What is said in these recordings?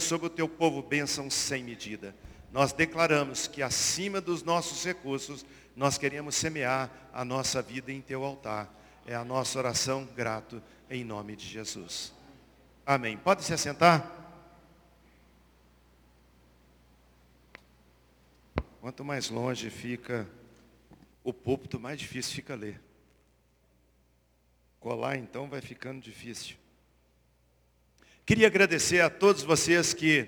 sobre o teu povo bênção sem medida. Nós declaramos que acima dos nossos recursos, nós queremos semear a nossa vida em teu altar. É a nossa oração grato em nome de Jesus. Amém. Pode se assentar? Quanto mais longe fica o púlpito, mais difícil fica ler. Colar então vai ficando difícil. Queria agradecer a todos vocês que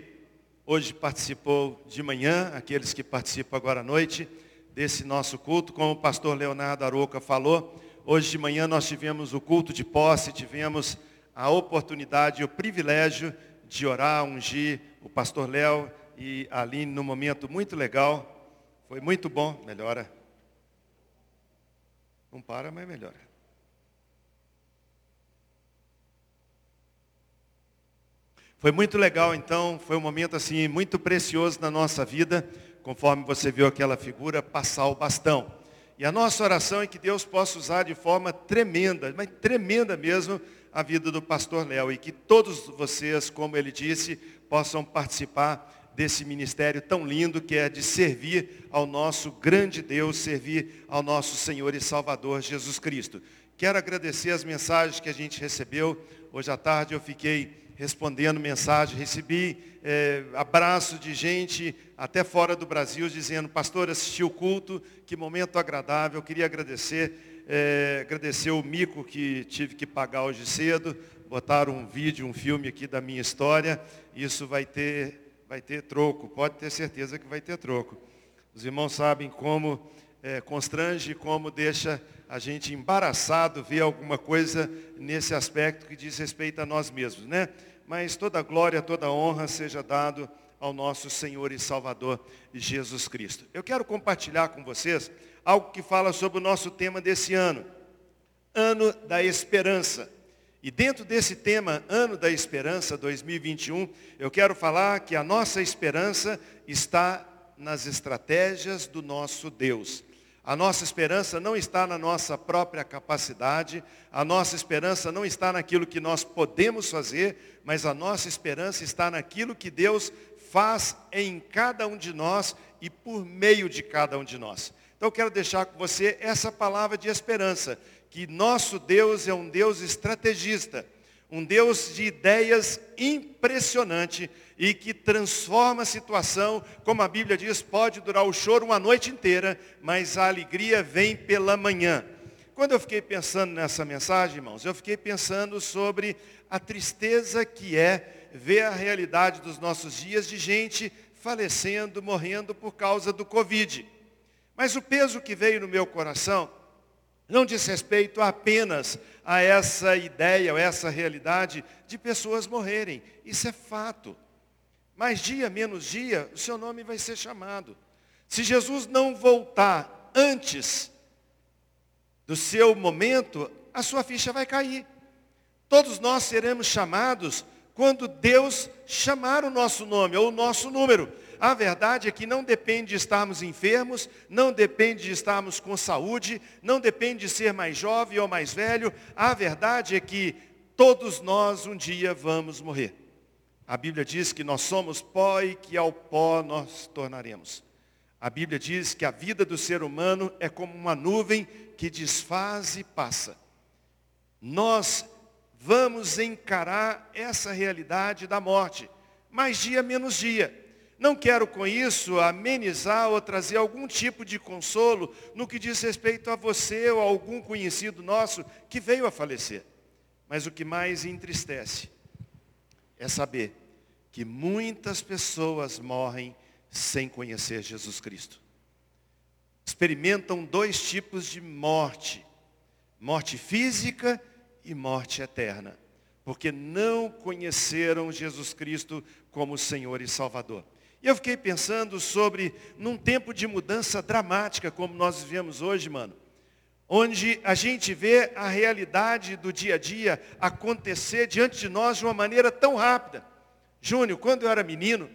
hoje participou de manhã, aqueles que participam agora à noite desse nosso culto. Como o pastor Leonardo Aroca falou, hoje de manhã nós tivemos o culto de posse, tivemos a oportunidade e o privilégio de orar, ungir o pastor Léo e a Aline num momento muito legal. Foi muito bom, melhora. Não para, mas melhora. Foi muito legal, então, foi um momento assim muito precioso na nossa vida, conforme você viu aquela figura, passar o bastão. E a nossa oração é que Deus possa usar de forma tremenda, mas tremenda mesmo, a vida do pastor Léo e que todos vocês, como ele disse, possam participar desse ministério tão lindo que é de servir ao nosso grande Deus, servir ao nosso Senhor e Salvador Jesus Cristo. Quero agradecer as mensagens que a gente recebeu. Hoje à tarde eu fiquei respondendo mensagem, recebi é, abraço de gente até fora do Brasil dizendo, pastor, assisti o culto, que momento agradável, queria agradecer, é, agradecer o mico que tive que pagar hoje cedo, botaram um vídeo, um filme aqui da minha história, isso vai ter, vai ter troco, pode ter certeza que vai ter troco. Os irmãos sabem como é, constrange, como deixa a gente embaraçado ver alguma coisa nesse aspecto que diz respeito a nós mesmos, né? Mas toda glória, toda honra seja dado ao nosso Senhor e Salvador Jesus Cristo. Eu quero compartilhar com vocês algo que fala sobre o nosso tema desse ano, ano da esperança. E dentro desse tema, ano da esperança 2021, eu quero falar que a nossa esperança está nas estratégias do nosso Deus. A nossa esperança não está na nossa própria capacidade, a nossa esperança não está naquilo que nós podemos fazer, mas a nossa esperança está naquilo que Deus faz em cada um de nós e por meio de cada um de nós. Então eu quero deixar com você essa palavra de esperança, que nosso Deus é um Deus estrategista, um Deus de ideias impressionante e que transforma a situação, como a Bíblia diz, pode durar o choro uma noite inteira, mas a alegria vem pela manhã. Quando eu fiquei pensando nessa mensagem, irmãos, eu fiquei pensando sobre a tristeza que é ver a realidade dos nossos dias de gente falecendo, morrendo por causa do Covid. Mas o peso que veio no meu coração não diz respeito apenas a essa ideia ou essa realidade de pessoas morrerem. Isso é fato. Mas dia menos dia, o seu nome vai ser chamado. Se Jesus não voltar antes do seu momento, a sua ficha vai cair. Todos nós seremos chamados quando Deus chamar o nosso nome ou o nosso número. A verdade é que não depende de estarmos enfermos, não depende de estarmos com saúde, não depende de ser mais jovem ou mais velho. A verdade é que todos nós um dia vamos morrer. A Bíblia diz que nós somos pó e que ao pó nós tornaremos. A Bíblia diz que a vida do ser humano é como uma nuvem que desfaz e passa. Nós vamos encarar essa realidade da morte, mais dia menos dia. Não quero com isso amenizar ou trazer algum tipo de consolo no que diz respeito a você ou a algum conhecido nosso que veio a falecer. Mas o que mais entristece é saber que muitas pessoas morrem sem conhecer Jesus Cristo. Experimentam dois tipos de morte: morte física e morte eterna, porque não conheceram Jesus Cristo como Senhor e Salvador. Eu fiquei pensando sobre, num tempo de mudança dramática, como nós vivemos hoje, mano, onde a gente vê a realidade do dia a dia acontecer diante de nós de uma maneira tão rápida. Júnior, quando eu era menino,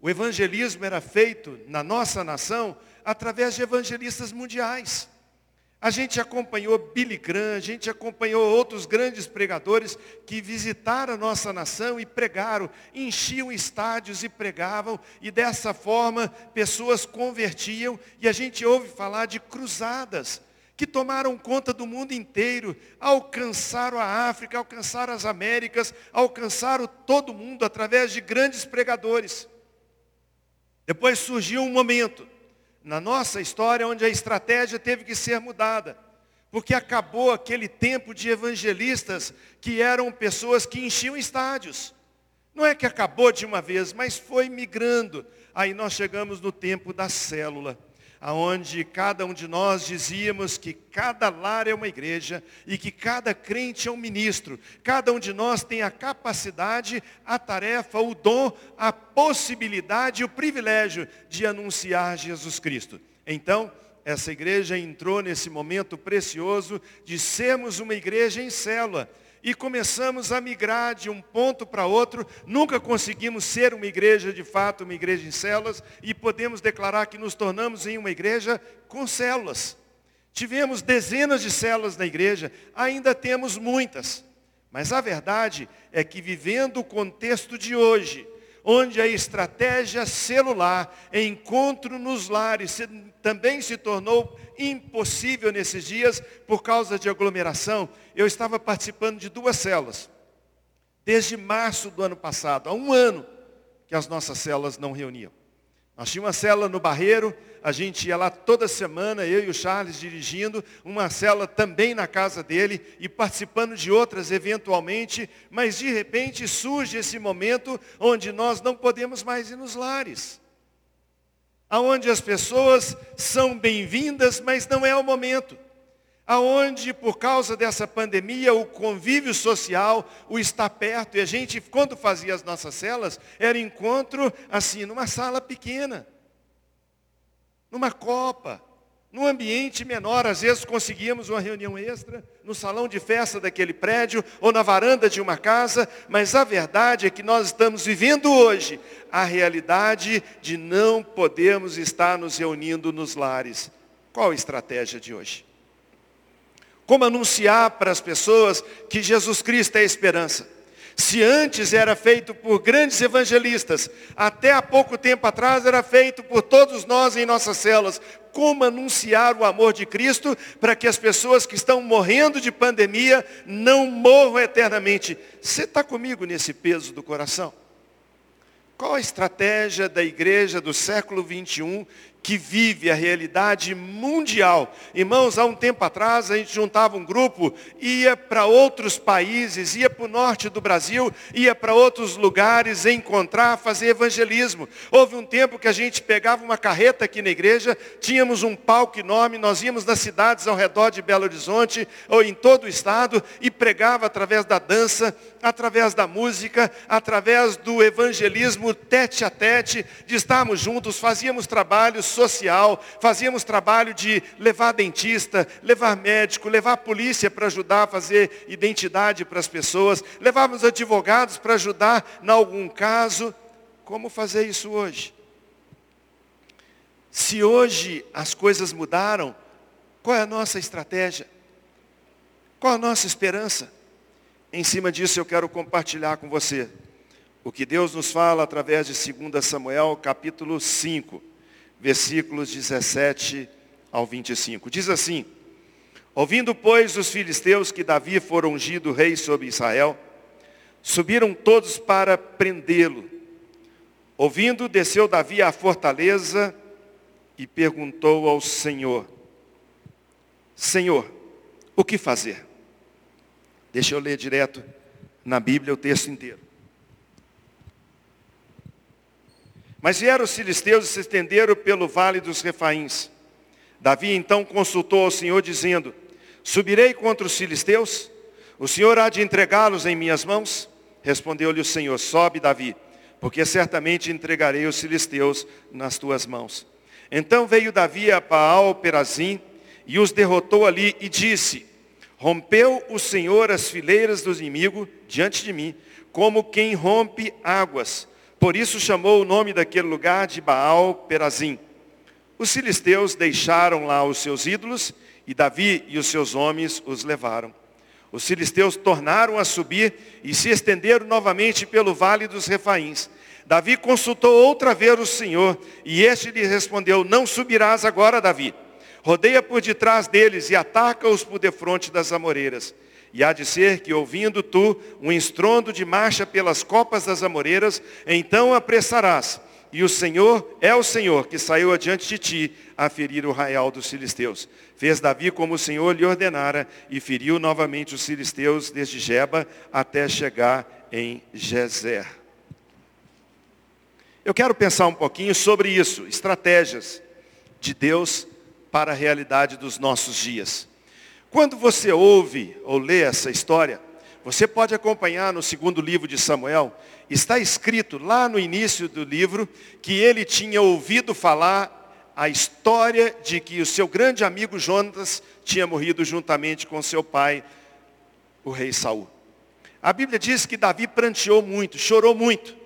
o evangelismo era feito na nossa nação através de evangelistas mundiais. A gente acompanhou Billy Graham, a gente acompanhou outros grandes pregadores que visitaram a nossa nação e pregaram, enchiam estádios e pregavam, e dessa forma pessoas convertiam, e a gente ouve falar de cruzadas que tomaram conta do mundo inteiro, alcançaram a África, alcançaram as Américas, alcançaram todo mundo através de grandes pregadores. Depois surgiu um momento na nossa história onde a estratégia teve que ser mudada. Porque acabou aquele tempo de evangelistas que eram pessoas que enchiam estádios. Não é que acabou de uma vez, mas foi migrando. Aí nós chegamos no tempo da célula aonde cada um de nós dizíamos que cada lar é uma igreja e que cada crente é um ministro. Cada um de nós tem a capacidade, a tarefa, o dom, a possibilidade e o privilégio de anunciar Jesus Cristo. Então, essa igreja entrou nesse momento precioso de sermos uma igreja em célula e começamos a migrar de um ponto para outro. Nunca conseguimos ser uma igreja de fato, uma igreja em células, e podemos declarar que nos tornamos em uma igreja com células. Tivemos dezenas de células na igreja, ainda temos muitas. Mas a verdade é que vivendo o contexto de hoje, onde a estratégia celular, encontro nos lares, também se tornou impossível nesses dias por causa de aglomeração. Eu estava participando de duas células, desde março do ano passado, há um ano que as nossas células não reuniam. Nós tínhamos uma célula no Barreiro, a gente ia lá toda semana, eu e o Charles dirigindo, uma célula também na casa dele e participando de outras eventualmente, mas de repente surge esse momento onde nós não podemos mais ir nos lares. Aonde as pessoas são bem-vindas, mas não é o momento aonde por causa dessa pandemia o convívio social, o estar perto, e a gente, quando fazia as nossas celas, era encontro assim, numa sala pequena, numa copa, num ambiente menor, às vezes conseguíamos uma reunião extra no salão de festa daquele prédio ou na varanda de uma casa, mas a verdade é que nós estamos vivendo hoje a realidade de não podermos estar nos reunindo nos lares. Qual a estratégia de hoje? Como anunciar para as pessoas que Jesus Cristo é a esperança? Se antes era feito por grandes evangelistas, até há pouco tempo atrás era feito por todos nós em nossas células. Como anunciar o amor de Cristo para que as pessoas que estão morrendo de pandemia não morram eternamente? Você está comigo nesse peso do coração? Qual a estratégia da igreja do século 21 que vive a realidade mundial. Irmãos, há um tempo atrás a gente juntava um grupo, ia para outros países, ia para o norte do Brasil, ia para outros lugares encontrar, fazer evangelismo. Houve um tempo que a gente pegava uma carreta aqui na igreja, tínhamos um palco enorme, nós íamos nas cidades ao redor de Belo Horizonte ou em todo o estado e pregava através da dança, através da música, através do evangelismo tete a tete, de estarmos juntos, fazíamos trabalhos social, fazíamos trabalho de levar dentista, levar médico, levar polícia para ajudar a fazer identidade para as pessoas, levávamos advogados para ajudar em algum caso. Como fazer isso hoje? Se hoje as coisas mudaram, qual é a nossa estratégia? Qual a nossa esperança? Em cima disso eu quero compartilhar com você o que Deus nos fala através de 2 Samuel capítulo 5 versículos 17 ao 25. Diz assim: Ouvindo, pois, os filisteus que Davi fora ungido rei sobre Israel, subiram todos para prendê-lo. Ouvindo, desceu Davi à fortaleza e perguntou ao Senhor: Senhor, o que fazer? Deixa eu ler direto na Bíblia o texto inteiro. Mas vieram os filisteus e se estenderam pelo vale dos refaíns. Davi então consultou ao Senhor, dizendo, subirei contra os filisteus? O Senhor há de entregá-los em minhas mãos? Respondeu-lhe o Senhor, sobe Davi, porque certamente entregarei os filisteus nas tuas mãos. Então veio Davi a Baal Perazim e os derrotou ali e disse, rompeu o Senhor as fileiras do inimigo diante de mim, como quem rompe águas por isso chamou o nome daquele lugar de Baal Perazim. Os filisteus deixaram lá os seus ídolos E Davi e os seus homens os levaram. Os filisteus tornaram a subir e se estenderam novamente pelo vale dos Refaíns. Davi consultou outra vez o Senhor, e este lhe respondeu, não subirás agora, Davi. Rodeia por detrás deles e ataca-os por defronte das amoreiras. E há de ser que, ouvindo tu um estrondo de marcha pelas copas das amoreiras, então apressarás. E o Senhor é o Senhor que saiu adiante de ti a ferir o raial dos filisteus. Fez Davi como o Senhor lhe ordenara e feriu novamente os filisteus desde Jeba até chegar em Gezer. Eu quero pensar um pouquinho sobre isso, estratégias de Deus para a realidade dos nossos dias. Quando você ouve ou lê essa história, você pode acompanhar no segundo livro de Samuel, está escrito lá no início do livro que ele tinha ouvido falar a história de que o seu grande amigo Jonatas tinha morrido juntamente com seu pai, o rei Saul. A Bíblia diz que Davi pranteou muito, chorou muito.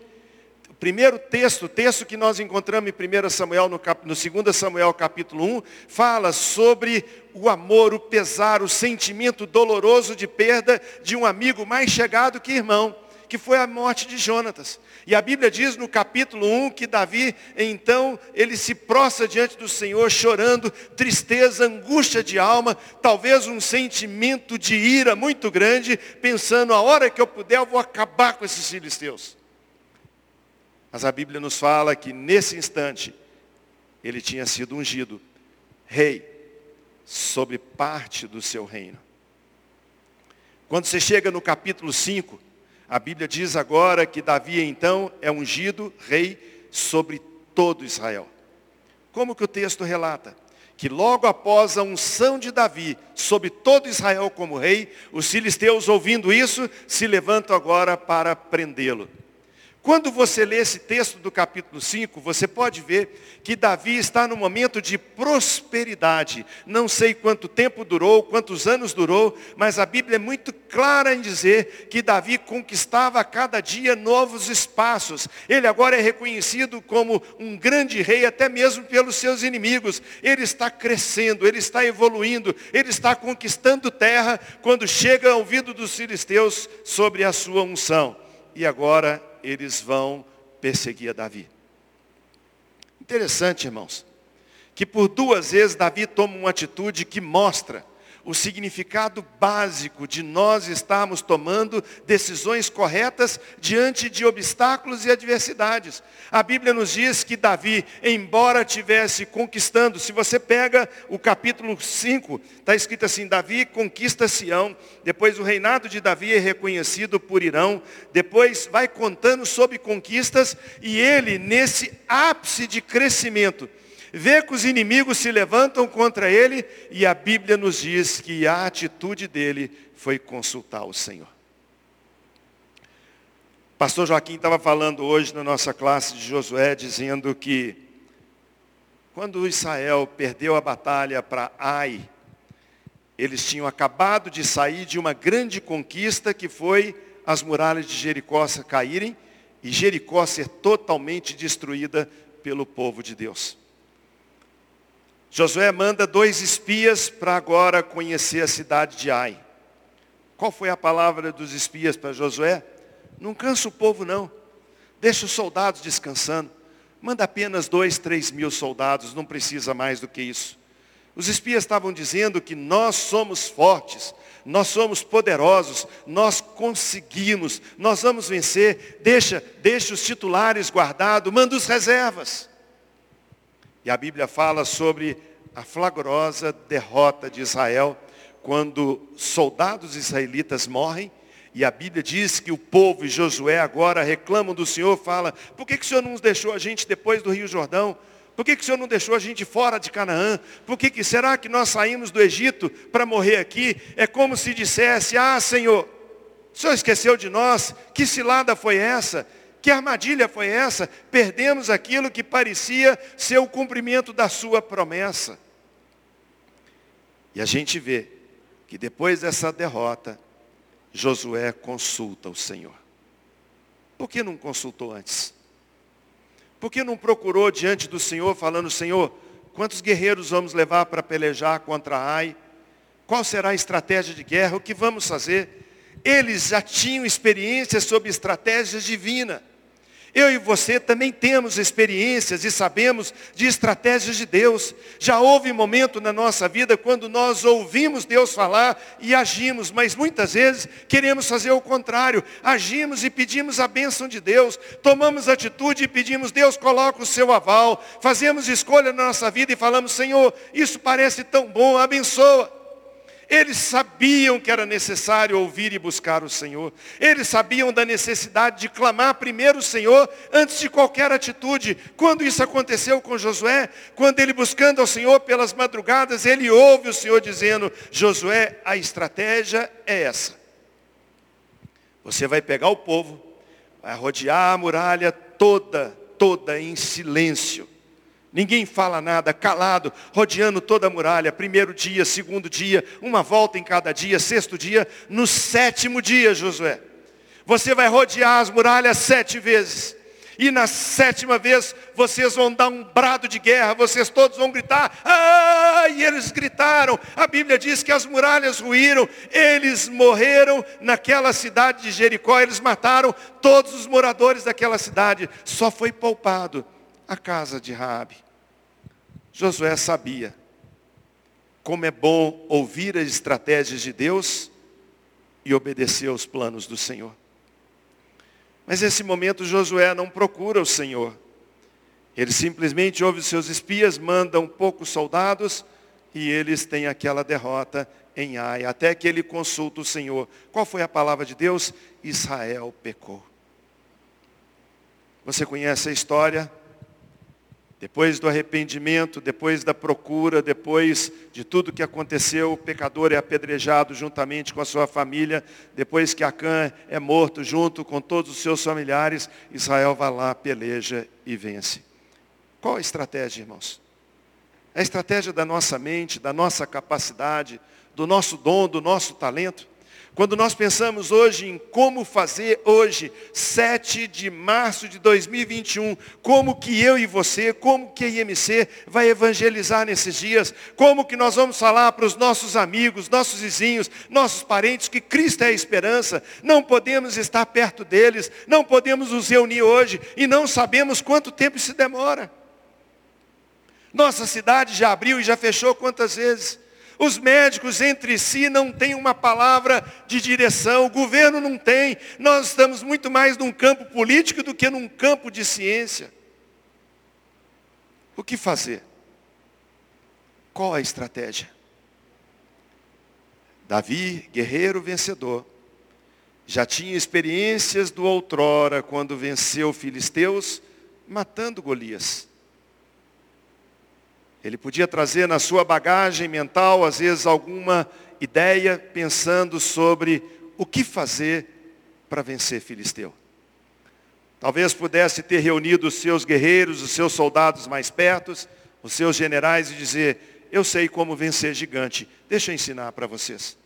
Primeiro texto, texto que nós encontramos em 1 Samuel, no, cap, no 2 Samuel capítulo 1, fala sobre o amor, o pesar, o sentimento doloroso de perda de um amigo mais chegado que irmão, que foi a morte de Jonatas. E a Bíblia diz no capítulo 1 que Davi, então, ele se prostra diante do Senhor, chorando, tristeza, angústia de alma, talvez um sentimento de ira muito grande, pensando, a hora que eu puder, eu vou acabar com esses filisteus. Mas a Bíblia nos fala que nesse instante, ele tinha sido ungido rei sobre parte do seu reino. Quando você chega no capítulo 5, a Bíblia diz agora que Davi então é ungido rei sobre todo Israel. Como que o texto relata? Que logo após a unção de Davi sobre todo Israel como rei, os filisteus ouvindo isso, se levantam agora para prendê-lo. Quando você lê esse texto do capítulo 5, você pode ver que Davi está no momento de prosperidade. Não sei quanto tempo durou, quantos anos durou, mas a Bíblia é muito clara em dizer que Davi conquistava a cada dia novos espaços. Ele agora é reconhecido como um grande rei, até mesmo pelos seus inimigos. Ele está crescendo, ele está evoluindo, ele está conquistando terra quando chega ao ouvido dos filisteus sobre a sua unção. E agora eles vão perseguir a Davi. Interessante, irmãos, que por duas vezes Davi toma uma atitude que mostra o significado básico de nós estarmos tomando decisões corretas diante de obstáculos e adversidades. A Bíblia nos diz que Davi, embora tivesse conquistando, se você pega o capítulo 5, está escrito assim, Davi conquista Sião, depois o reinado de Davi é reconhecido por Irão, depois vai contando sobre conquistas, e ele, nesse ápice de crescimento, vê que os inimigos se levantam contra ele e a Bíblia nos diz que a atitude dele foi consultar o Senhor. Pastor Joaquim estava falando hoje na nossa classe de Josué, dizendo que quando Israel perdeu a batalha para Ai, eles tinham acabado de sair de uma grande conquista que foi as muralhas de Jericó caírem e Jericó ser totalmente destruída pelo povo de Deus. Josué manda dois espias para agora conhecer a cidade de Ai. Qual foi a palavra dos espias para Josué? Não cansa o povo não. Deixa os soldados descansando. Manda apenas dois, três mil soldados, não precisa mais do que isso. Os espias estavam dizendo que nós somos fortes, nós somos poderosos, nós conseguimos, nós vamos vencer. Deixa, deixa os titulares guardados, manda os reservas. E a Bíblia fala sobre a flagrosa derrota de Israel, quando soldados israelitas morrem, e a Bíblia diz que o povo e Josué agora reclamam do Senhor, fala, por que, que o Senhor não deixou a gente depois do Rio Jordão? Por que, que o Senhor não deixou a gente fora de Canaã? Por que, que será que nós saímos do Egito para morrer aqui? É como se dissesse, ah Senhor, o Senhor esqueceu de nós? Que cilada foi essa? Que armadilha foi essa? Perdemos aquilo que parecia ser o cumprimento da sua promessa. E a gente vê que depois dessa derrota, Josué consulta o Senhor. Por que não consultou antes? Por que não procurou diante do Senhor, falando, Senhor, quantos guerreiros vamos levar para pelejar contra Ai? Qual será a estratégia de guerra? O que vamos fazer? Eles já tinham experiência sobre estratégias divinas. Eu e você também temos experiências e sabemos de estratégias de Deus. Já houve momento na nossa vida quando nós ouvimos Deus falar e agimos, mas muitas vezes queremos fazer o contrário. Agimos e pedimos a bênção de Deus, tomamos atitude e pedimos, Deus coloca o seu aval, fazemos escolha na nossa vida e falamos, Senhor, isso parece tão bom, abençoa. Eles sabiam que era necessário ouvir e buscar o Senhor. Eles sabiam da necessidade de clamar primeiro o Senhor antes de qualquer atitude. Quando isso aconteceu com Josué, quando ele buscando ao Senhor pelas madrugadas, ele ouve o Senhor dizendo: Josué, a estratégia é essa. Você vai pegar o povo, vai rodear a muralha toda, toda em silêncio. Ninguém fala nada, calado, rodeando toda a muralha. Primeiro dia, segundo dia, uma volta em cada dia, sexto dia. No sétimo dia, Josué, você vai rodear as muralhas sete vezes. E na sétima vez, vocês vão dar um brado de guerra, vocês todos vão gritar, ah! E eles gritaram. A Bíblia diz que as muralhas ruíram, eles morreram naquela cidade de Jericó, eles mataram todos os moradores daquela cidade. Só foi poupado a casa de Raabe. Josué sabia como é bom ouvir as estratégias de Deus e obedecer aos planos do Senhor. Mas nesse momento Josué não procura o Senhor. Ele simplesmente ouve os seus espias, manda um poucos soldados e eles têm aquela derrota em Ai, até que ele consulta o Senhor. Qual foi a palavra de Deus? Israel pecou. Você conhece a história? Depois do arrependimento, depois da procura, depois de tudo que aconteceu, o pecador é apedrejado juntamente com a sua família. Depois que Acã é morto junto com todos os seus familiares, Israel vai lá, peleja e vence. Qual a estratégia, irmãos? É a estratégia da nossa mente, da nossa capacidade, do nosso dom, do nosso talento. Quando nós pensamos hoje em como fazer hoje, 7 de março de 2021, como que eu e você, como que a IMC vai evangelizar nesses dias, como que nós vamos falar para os nossos amigos, nossos vizinhos, nossos parentes que Cristo é a esperança, não podemos estar perto deles, não podemos nos reunir hoje e não sabemos quanto tempo isso demora. Nossa cidade já abriu e já fechou quantas vezes? Os médicos entre si não têm uma palavra de direção, o governo não tem. Nós estamos muito mais num campo político do que num campo de ciência. O que fazer? Qual a estratégia? Davi, guerreiro vencedor, já tinha experiências do outrora quando venceu filisteus, matando Golias. Ele podia trazer na sua bagagem mental, às vezes, alguma ideia pensando sobre o que fazer para vencer Filisteu. Talvez pudesse ter reunido os seus guerreiros, os seus soldados mais perto, os seus generais e dizer, eu sei como vencer gigante, deixa eu ensinar para vocês.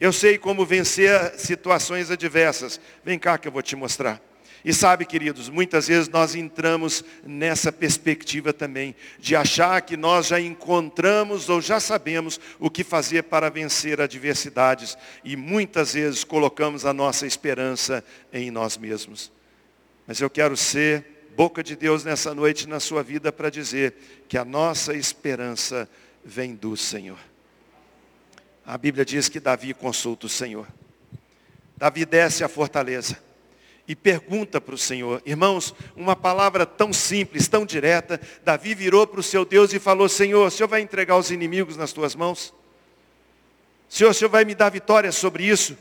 Eu sei como vencer situações adversas, vem cá que eu vou te mostrar. E sabe, queridos, muitas vezes nós entramos nessa perspectiva também, de achar que nós já encontramos ou já sabemos o que fazer para vencer adversidades. E muitas vezes colocamos a nossa esperança em nós mesmos. Mas eu quero ser boca de Deus nessa noite na sua vida para dizer que a nossa esperança vem do Senhor. A Bíblia diz que Davi consulta o Senhor. Davi desce a fortaleza e pergunta para o Senhor. Irmãos, uma palavra tão simples, tão direta, Davi virou para o seu Deus e falou, Senhor, o Senhor vai entregar os inimigos nas tuas mãos? Senhor, o Senhor vai me dar vitória sobre isso?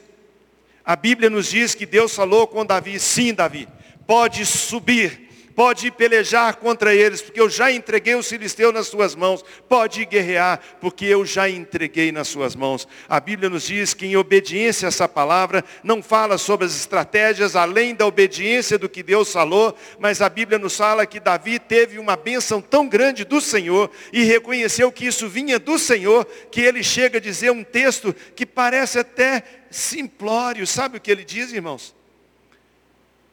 A Bíblia nos diz que Deus falou com Davi, sim, Davi, pode subir pode pelejar contra eles, porque eu já entreguei o filisteu nas suas mãos. Pode guerrear, porque eu já entreguei nas suas mãos. A Bíblia nos diz que em obediência a essa palavra, não fala sobre as estratégias além da obediência do que Deus falou, mas a Bíblia nos fala que Davi teve uma bênção tão grande do Senhor e reconheceu que isso vinha do Senhor, que ele chega a dizer um texto que parece até simplório. Sabe o que ele diz, irmãos?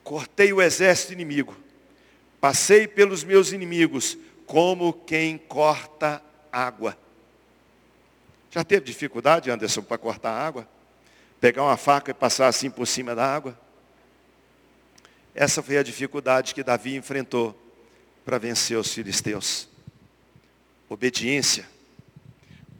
Cortei o exército inimigo Passei pelos meus inimigos como quem corta água. Já teve dificuldade, Anderson, para cortar água? Pegar uma faca e passar assim por cima da água? Essa foi a dificuldade que Davi enfrentou para vencer os filisteus. Obediência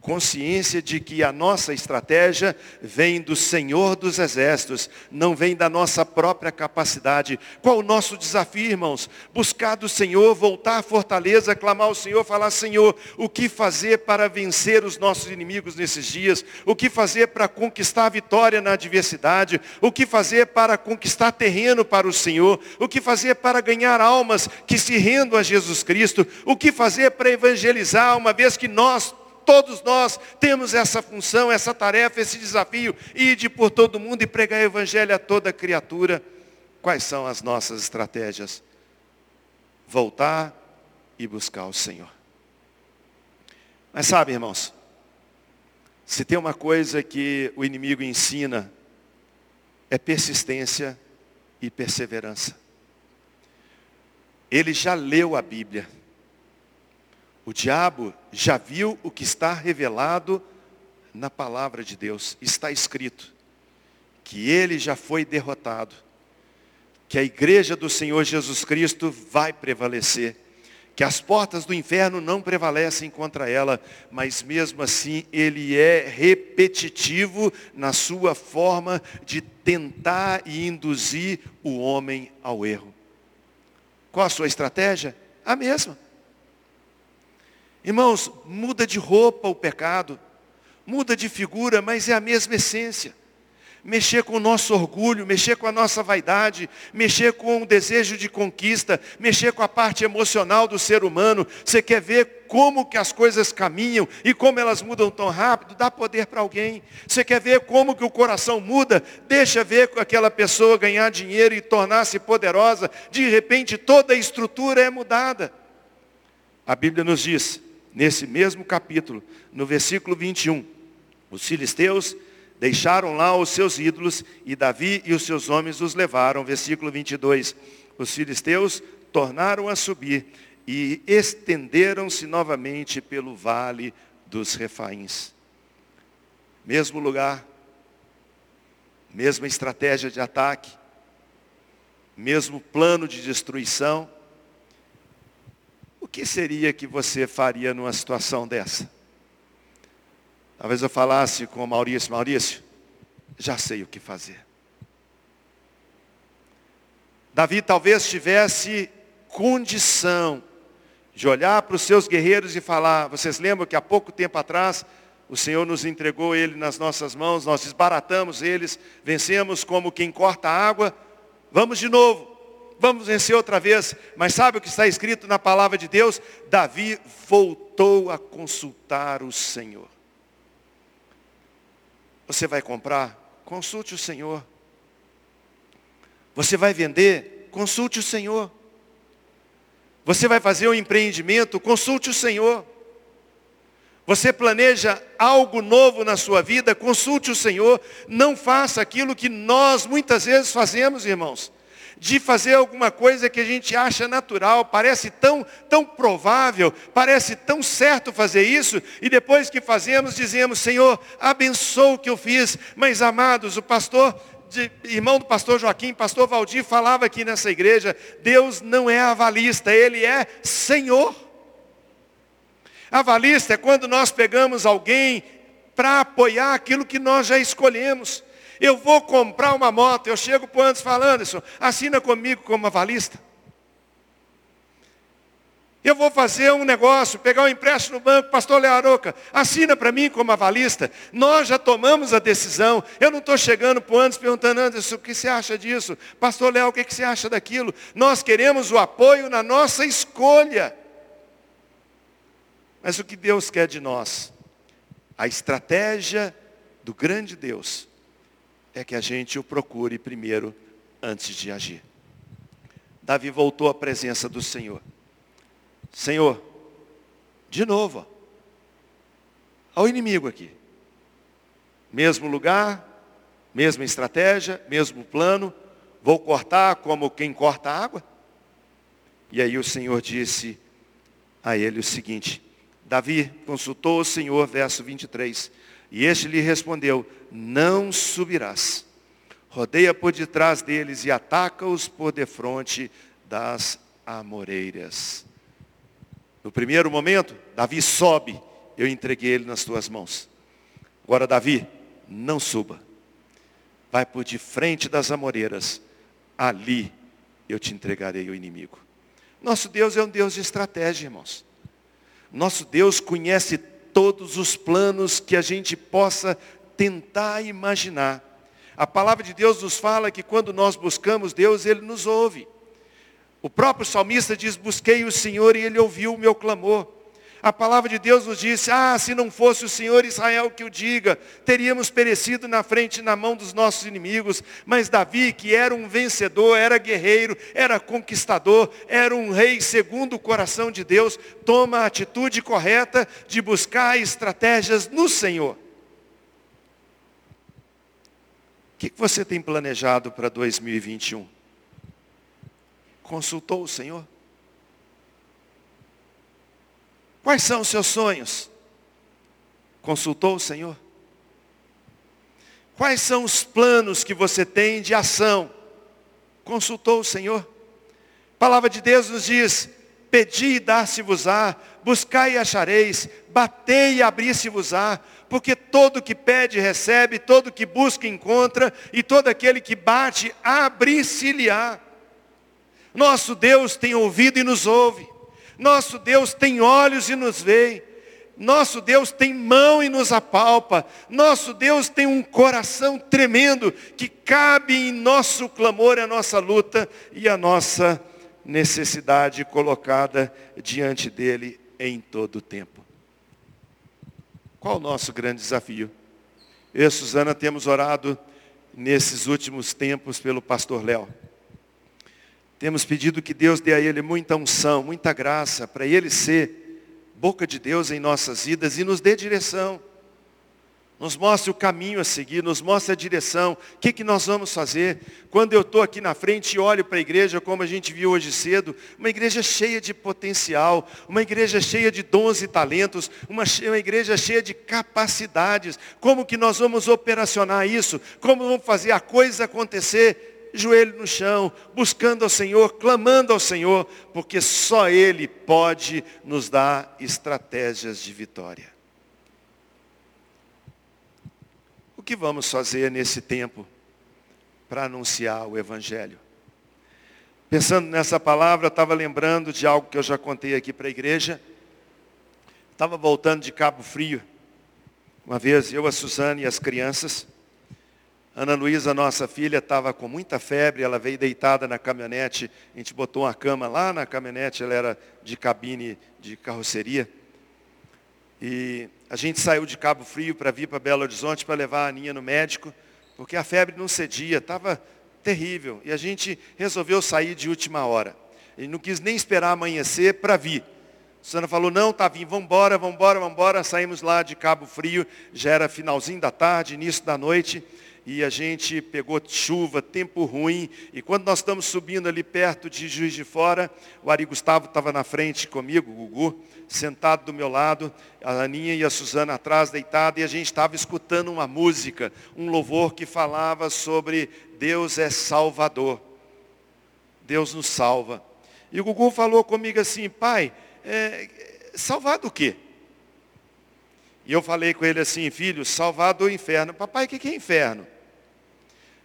consciência de que a nossa estratégia vem do Senhor dos Exércitos, não vem da nossa própria capacidade. Qual o nosso desafio, irmãos? Buscar do Senhor, voltar à fortaleza, clamar ao Senhor, falar, Senhor, o que fazer para vencer os nossos inimigos nesses dias? O que fazer para conquistar a vitória na adversidade? O que fazer para conquistar terreno para o Senhor? O que fazer para ganhar almas que se rendam a Jesus Cristo? O que fazer para evangelizar, uma vez que nós todos nós temos essa função, essa tarefa, esse desafio, ir por todo mundo e pregar o evangelho a toda criatura. Quais são as nossas estratégias? Voltar e buscar o Senhor. Mas sabe, irmãos, se tem uma coisa que o inimigo ensina, é persistência e perseverança. Ele já leu a Bíblia. O diabo já viu o que está revelado na palavra de Deus. Está escrito que ele já foi derrotado, que a igreja do Senhor Jesus Cristo vai prevalecer, que as portas do inferno não prevalecem contra ela, mas mesmo assim ele é repetitivo na sua forma de tentar e induzir o homem ao erro. Qual a sua estratégia? A mesma. Irmãos, muda de roupa o pecado, muda de figura, mas é a mesma essência. Mexer com o nosso orgulho, mexer com a nossa vaidade, mexer com o desejo de conquista, mexer com a parte emocional do ser humano. Você quer ver como que as coisas caminham e como elas mudam tão rápido? Dá poder para alguém. Você quer ver como que o coração muda? Deixa ver com aquela pessoa ganhar dinheiro e tornar-se poderosa. De repente toda a estrutura é mudada. A Bíblia nos diz nesse mesmo capítulo, no versículo 21. Os filisteus deixaram lá os seus ídolos e Davi e os seus homens os levaram. Versículo 22. Os filisteus tornaram a subir e estenderam-se novamente pelo vale dos refaíns. Mesmo lugar, mesma estratégia de ataque, mesmo plano de destruição, que seria que você faria numa situação dessa? Talvez eu falasse com o Maurício, Maurício, já sei o que fazer. Davi talvez tivesse condição de olhar para os seus guerreiros e falar, vocês lembram que há pouco tempo atrás o Senhor nos entregou ele nas nossas mãos, nós desbaratamos eles, vencemos como quem corta água, vamos de novo vamos vencer outra vez. Mas sabe o que está escrito na palavra de Deus? Davi voltou a consultar o Senhor. Você vai comprar? Consulte o Senhor. Você vai vender? Consulte o Senhor. Você vai fazer um empreendimento? Consulte o Senhor. Você planeja algo novo na sua vida? Consulte o Senhor. Não faça aquilo que nós muitas vezes fazemos, irmãos de fazer alguma coisa que a gente acha natural, parece tão, tão provável, parece tão certo fazer isso, e depois que fazemos, dizemos, Senhor, abençoa o que eu fiz. Mas amados, o pastor, de, irmão do pastor Joaquim, pastor Valdir, falava aqui nessa igreja, Deus não é avalista, Ele é Senhor. Avalista é quando nós pegamos alguém para apoiar aquilo que nós já escolhemos. Eu vou comprar uma moto, eu chego para o Anderson falando, Anderson, assina comigo como avalista. Eu vou fazer um negócio, pegar um empréstimo no banco, pastor Learoca, assina para mim como avalista. Nós já tomamos a decisão. Eu não estou chegando para o Anderson perguntando, Anderson, o que você acha disso? Pastor Léo, o que você acha daquilo? Nós queremos o apoio na nossa escolha. Mas o que Deus quer de nós? A estratégia do grande Deus é que a gente o procure primeiro antes de agir. Davi voltou à presença do Senhor. Senhor, de novo, ao inimigo aqui. Mesmo lugar, mesma estratégia, mesmo plano, vou cortar como quem corta água? E aí o Senhor disse a ele o seguinte: Davi consultou o Senhor, verso 23. E este lhe respondeu, não subirás. Rodeia por detrás deles e ataca-os por defronte das amoreiras. No primeiro momento, Davi sobe, eu entreguei ele nas tuas mãos. Agora, Davi, não suba. Vai por de frente das amoreiras. Ali eu te entregarei o inimigo. Nosso Deus é um Deus de estratégia, irmãos. Nosso Deus conhece todos os planos que a gente possa tentar imaginar. A palavra de Deus nos fala que quando nós buscamos Deus, Ele nos ouve. O próprio salmista diz, busquei o Senhor e Ele ouviu o meu clamor. A palavra de Deus nos disse, ah, se não fosse o Senhor Israel que o diga, teríamos perecido na frente e na mão dos nossos inimigos. Mas Davi, que era um vencedor, era guerreiro, era conquistador, era um rei segundo o coração de Deus, toma a atitude correta de buscar estratégias no Senhor. O que você tem planejado para 2021? Consultou o Senhor? Quais são os seus sonhos? Consultou o Senhor? Quais são os planos que você tem de ação? Consultou o Senhor? A palavra de Deus nos diz, pedi e dar-se-vos-á, buscai e achareis, batei e abri-se-vos-á, porque todo que pede recebe, todo que busca encontra, e todo aquele que bate, abri-se-lhe-á. Nosso Deus tem ouvido e nos ouve. Nosso Deus tem olhos e nos vê. Nosso Deus tem mão e nos apalpa. Nosso Deus tem um coração tremendo que cabe em nosso clamor, a nossa luta e a nossa necessidade colocada diante dele em todo o tempo. Qual o nosso grande desafio? Eu e Suzana temos orado nesses últimos tempos pelo pastor Léo. Temos pedido que Deus dê a ele muita unção, muita graça, para ele ser boca de Deus em nossas vidas e nos dê direção. Nos mostre o caminho a seguir, nos mostre a direção, o que, que nós vamos fazer. Quando eu estou aqui na frente e olho para a igreja, como a gente viu hoje cedo, uma igreja cheia de potencial, uma igreja cheia de dons e talentos, uma, uma igreja cheia de capacidades. Como que nós vamos operacionar isso? Como vamos fazer a coisa acontecer? Joelho no chão, buscando ao Senhor, clamando ao Senhor, porque só Ele pode nos dar estratégias de vitória. O que vamos fazer nesse tempo para anunciar o Evangelho? Pensando nessa palavra, eu estava lembrando de algo que eu já contei aqui para a igreja. Estava voltando de Cabo Frio. Uma vez eu, a Suzane e as crianças, Ana Luísa, nossa filha, estava com muita febre, ela veio deitada na caminhonete, a gente botou uma cama lá na caminhonete, ela era de cabine de carroceria. E a gente saiu de Cabo Frio para vir para Belo Horizonte para levar a Aninha no médico, porque a febre não cedia, estava terrível. E a gente resolveu sair de última hora. E não quis nem esperar amanhecer para vir. Susana falou, não, tá vindo, vamos embora, vamos embora, vamos embora. Saímos lá de Cabo Frio, já era finalzinho da tarde, início da noite e a gente pegou chuva, tempo ruim, e quando nós estamos subindo ali perto de Juiz de Fora, o Ari Gustavo estava na frente comigo, o Gugu, sentado do meu lado, a Aninha e a Suzana atrás, deitada, e a gente estava escutando uma música, um louvor que falava sobre Deus é Salvador. Deus nos salva. E o Gugu falou comigo assim, pai, é, salvar do quê? E eu falei com ele assim, filho, salvar do inferno. Papai, o que é inferno?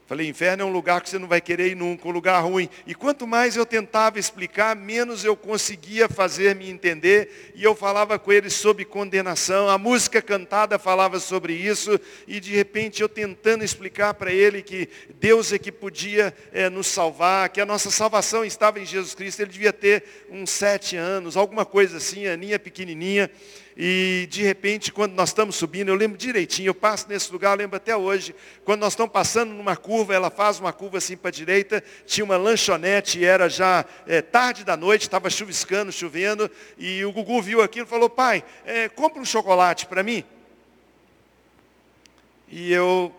Falei, inferno é um lugar que você não vai querer ir nunca, um lugar ruim. E quanto mais eu tentava explicar, menos eu conseguia fazer me entender. E eu falava com ele sobre condenação. A música cantada falava sobre isso. E de repente eu tentando explicar para ele que Deus é que podia é, nos salvar, que a nossa salvação estava em Jesus Cristo. Ele devia ter uns sete anos, alguma coisa assim, Aninha pequenininha. E de repente, quando nós estamos subindo, eu lembro direitinho, eu passo nesse lugar, eu lembro até hoje, quando nós estamos passando numa curva, ela faz uma curva assim para a direita, tinha uma lanchonete, era já é, tarde da noite, estava chuviscando, chovendo, e o Gugu viu aquilo e falou, pai, é, compra um chocolate para mim. E eu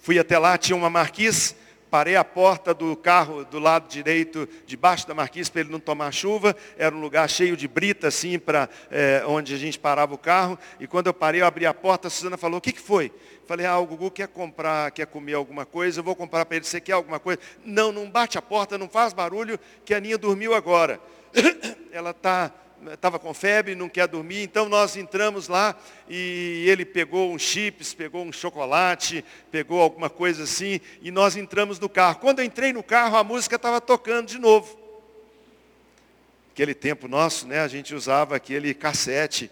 fui até lá, tinha uma marquise, parei a porta do carro do lado direito, debaixo da marquise, para ele não tomar chuva. Era um lugar cheio de brita, assim, para é, onde a gente parava o carro. E quando eu parei, eu abri a porta, a Suzana falou, o que, que foi? Falei, ah, o Gugu quer comprar, quer comer alguma coisa, eu vou comprar para ele, você quer alguma coisa? Não, não bate a porta, não faz barulho, que a Aninha dormiu agora. Ela está estava com febre, não quer dormir, então nós entramos lá e ele pegou um chips, pegou um chocolate, pegou alguma coisa assim, e nós entramos no carro. Quando eu entrei no carro, a música estava tocando de novo. Aquele tempo nosso, né, a gente usava aquele cassete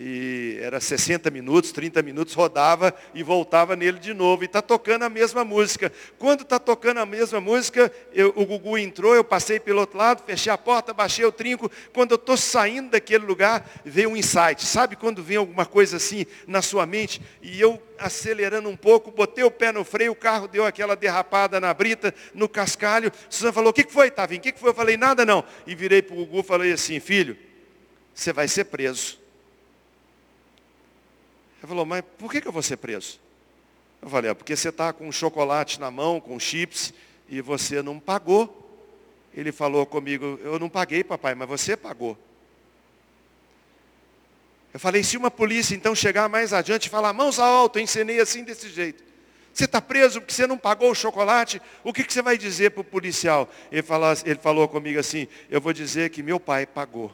e era 60 minutos, 30 minutos, rodava e voltava nele de novo. E está tocando a mesma música. Quando está tocando a mesma música, eu, o Gugu entrou, eu passei pelo outro lado, fechei a porta, baixei o trinco. Quando eu estou saindo daquele lugar, veio um insight. Sabe quando vem alguma coisa assim na sua mente? E eu acelerando um pouco, botei o pé no freio, o carro deu aquela derrapada na brita, no cascalho. Suzana falou, o que, foi, Tavinho? O que, que foi? Eu falei, nada não. E virei para o Gugu e falei assim, filho, você vai ser preso. Ele falou, mas por que, que eu vou ser preso? Eu falei, é porque você está com chocolate na mão, com chips, e você não pagou. Ele falou comigo, eu não paguei, papai, mas você pagou. Eu falei, se uma polícia então chegar mais adiante e falar, mãos alto, eu ensinei assim desse jeito. Você está preso porque você não pagou o chocolate? O que, que você vai dizer para o policial? Ele falou, ele falou comigo assim, eu vou dizer que meu pai pagou.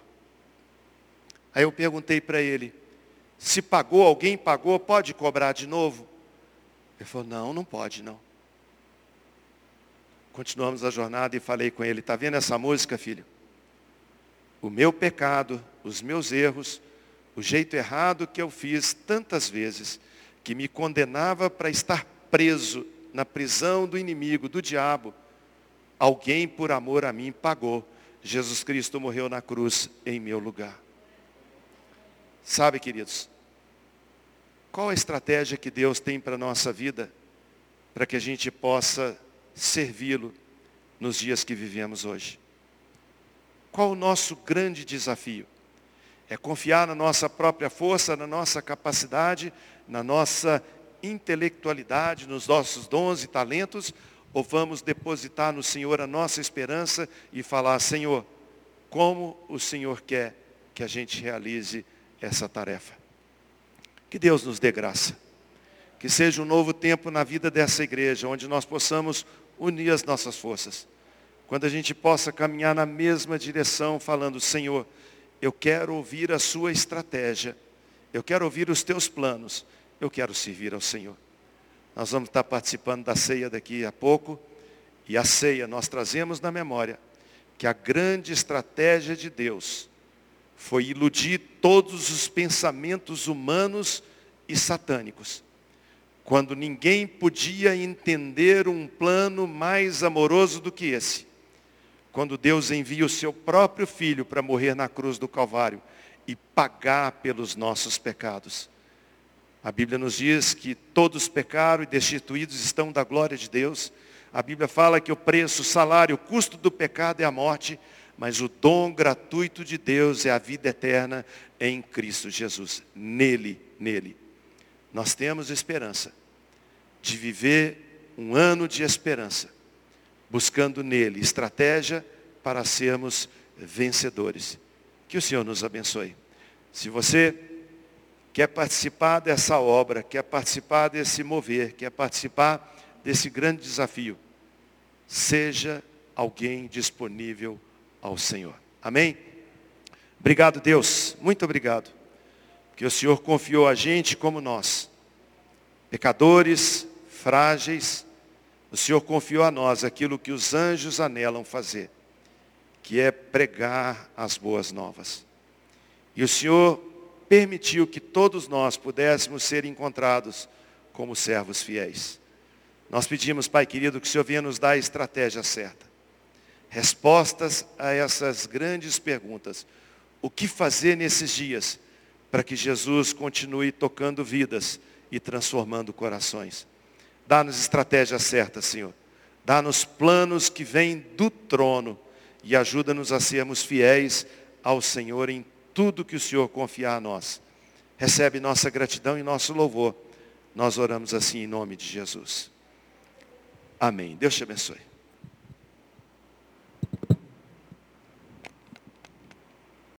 Aí eu perguntei para ele, se pagou, alguém pagou, pode cobrar de novo? Ele falou, não, não pode não. Continuamos a jornada e falei com ele, está vendo essa música, filho? O meu pecado, os meus erros, o jeito errado que eu fiz tantas vezes, que me condenava para estar preso na prisão do inimigo, do diabo, alguém por amor a mim pagou. Jesus Cristo morreu na cruz em meu lugar. Sabe, queridos, qual a estratégia que Deus tem para a nossa vida, para que a gente possa servi-lo nos dias que vivemos hoje? Qual o nosso grande desafio? É confiar na nossa própria força, na nossa capacidade, na nossa intelectualidade, nos nossos dons e talentos, ou vamos depositar no Senhor a nossa esperança e falar, Senhor, como o Senhor quer que a gente realize essa tarefa? Que Deus nos dê graça. Que seja um novo tempo na vida dessa igreja, onde nós possamos unir as nossas forças. Quando a gente possa caminhar na mesma direção, falando, Senhor, eu quero ouvir a sua estratégia, eu quero ouvir os teus planos, eu quero servir ao Senhor. Nós vamos estar participando da ceia daqui a pouco, e a ceia nós trazemos na memória que a grande estratégia de Deus foi iludir todos os pensamentos humanos e satânicos. Quando ninguém podia entender um plano mais amoroso do que esse. Quando Deus envia o seu próprio filho para morrer na cruz do Calvário e pagar pelos nossos pecados. A Bíblia nos diz que todos pecaram e destituídos estão da glória de Deus. A Bíblia fala que o preço, o salário, o custo do pecado é a morte mas o dom gratuito de Deus é a vida eterna em Cristo Jesus. Nele, nele. Nós temos esperança de viver um ano de esperança, buscando nele estratégia para sermos vencedores. Que o Senhor nos abençoe. Se você quer participar dessa obra, quer participar desse mover, quer participar desse grande desafio, seja alguém disponível ao Senhor. Amém? Obrigado, Deus. Muito obrigado. Que o Senhor confiou a gente como nós, pecadores, frágeis. O Senhor confiou a nós aquilo que os anjos anelam fazer, que é pregar as boas novas. E o Senhor permitiu que todos nós pudéssemos ser encontrados como servos fiéis. Nós pedimos, Pai querido, que o Senhor venha nos dar a estratégia certa respostas a essas grandes perguntas. O que fazer nesses dias para que Jesus continue tocando vidas e transformando corações? Dá-nos estratégia certa, Senhor. Dá-nos planos que vêm do trono e ajuda-nos a sermos fiéis ao Senhor em tudo que o Senhor confiar a nós. Recebe nossa gratidão e nosso louvor. Nós oramos assim em nome de Jesus. Amém. Deus te abençoe.